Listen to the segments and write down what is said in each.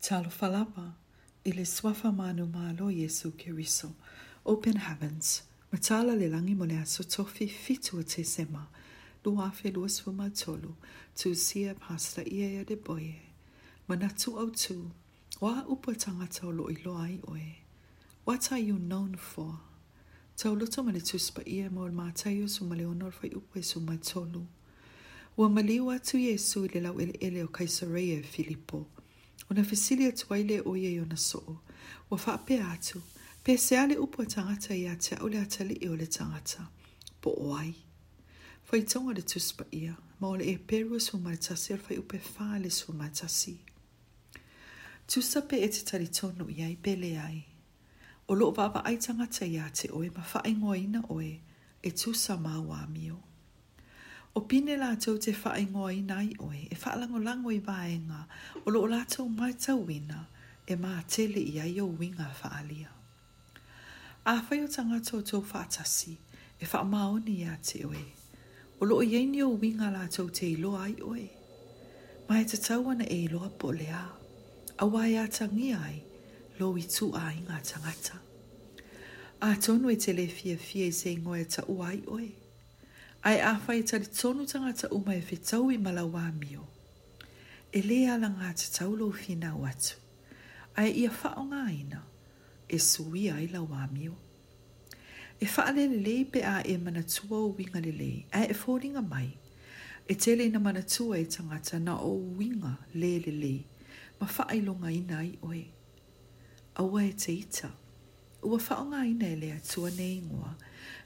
Talofalapa, iliswafa manu malo Yesu Kiriso. Open heavens, matala lelangi mole tofi fitu te sema, luafe luasfuma tolu, tu sia pasta iea de boye. Manatu o tu, wa upo tangata iloai oe. What are you known for? Tauloto male tuspa ia mol matayo sumaleonor honor fai upo sumatolu. Wa maliwa tu Yesu ile lau ele ele o Kaisarea Filipo. Ona fesili atu ai o ye yona soo. Wa faa pe atu. Pe se ale upo e tangata ia te au atali i e o le tangata. Po o ai. Fai tonga le tuspa ia. Ma ole e peru su maritasi al fai upe faa le su maritasi. Tusa pe e te taritono ia i pele ai. O loo vava ai tangata ia te oe ma faa ingoa ina oe e tusa maa wa O pine la tau te whae ngoa i nai oe, e wha lango lango i vaenga, o lo la tau mai tau wina, e ma tele i ai o winga whaalia. A whai o tanga tō tō whaatasi, e wha maoni i a te oe, o lo i eini o winga la tau te ilo ai oe, ma e te tau ana e ilo a pole a, a wai a tangi ai, lo i tu a inga tangata. A tonu e te le fia fia i se ingoe ta uai oe, ai a fai tali tonu tangata uma e fitau i malawa mio. E le ala ngā te taulo fina watu, ai ia fao ngā ina, e sui ai lawa mio. E faa le le pe a e manatua o winga le le, ai e fōringa mai, e tele na manatua e tangata na o winga le le le, ma faa ilonga ina ai oe. Awa e te ita, ua fao ngā ina e le atua nei ngua.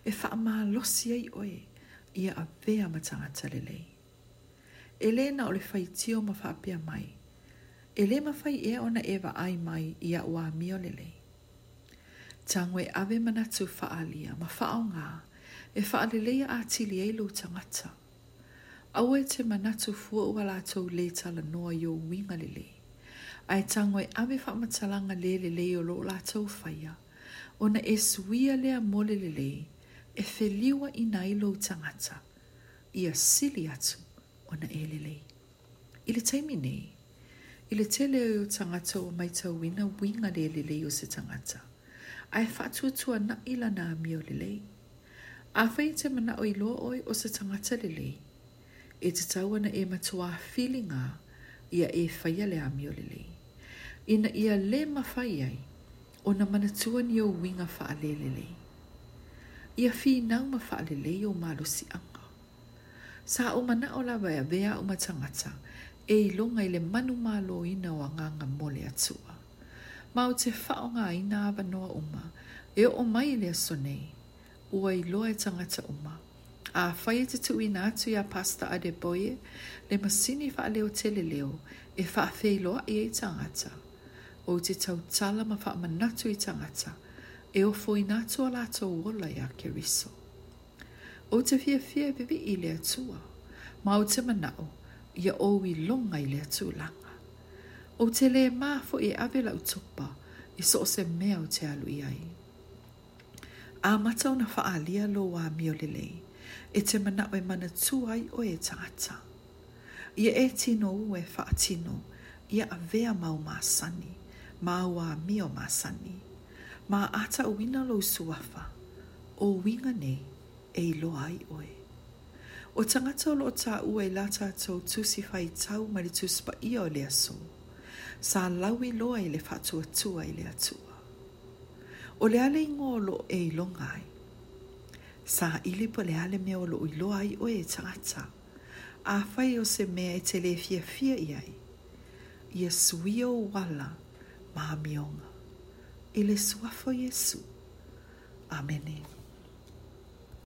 e faa maa losi ai oe, ia a vea ma tangata talele. E le na o le fai tio ma whaapia mai. E le ma fai e ona ewa ai mai ia a ua mio lelei. Tangwe ave manatu whaalia ma whao ngā e whaalilea a tili e lo tangata. Aue te manatu fua ua lātou le tala noa yo winga lelei. Ai tangwe ave whaamatalanga le lelei o lo lātou whaia. Ona e suia lea mole lelei e feliwa i nai lo tangata ia sili atu o na elelei. I le taimi nei, i le tele o yo tangata o mai tau winga le elelei o se tangata. A e fatua tua na ila na ami o lelei. A fai te mana o ilo oi o se tangata lelei. E te tauana e matua filinga ia e faya le ami o lelei. Ina ia le mafai ai o na manatua ni o winga fa le ia fi nau ma fa le le o malo si anga. Sa o mana o la vea vea o matangata, e lo ngai le manu malo ina o anganga mole atua. Ma o te fa o ngā na ava noa uma, e o mai le sonei, ua iloa e tangata uma. A fai e te tu ina atu ia pasta a de boye, le masini fa leo tele leo, e fa fe iloa i e tangata. O te tau tala ma fa manatu i tangata, e tangata e o foi nato a lato ola ia ke riso. O te fia fia vivi i lea tua, ma o te manao ia o i longa i lea tūlanga. O te le mafo i avela utopa i so se mea o te alu iai. A mata o na faalia loa wa mio lelei, e te manao e mana tuai o e tangata. Ia e tino o faatino, e ia avea mau masani, mau a mio masani. Mau a mio masani ma ata uina lo suafa o winga ne e lo ai oe. O tangata o lo ta ue lata tau tusi fai tau mari tuspa ia o le so. Sa lawi loa i le fatua tua i le atua. O le ale ingo e lo ngai. Sa ili po le ale me o lo i loa i o e tangata. A fai o se mea e te fia fia i ai. Ia suio wala ma mionga. ele é sua foi Jesus. Amém.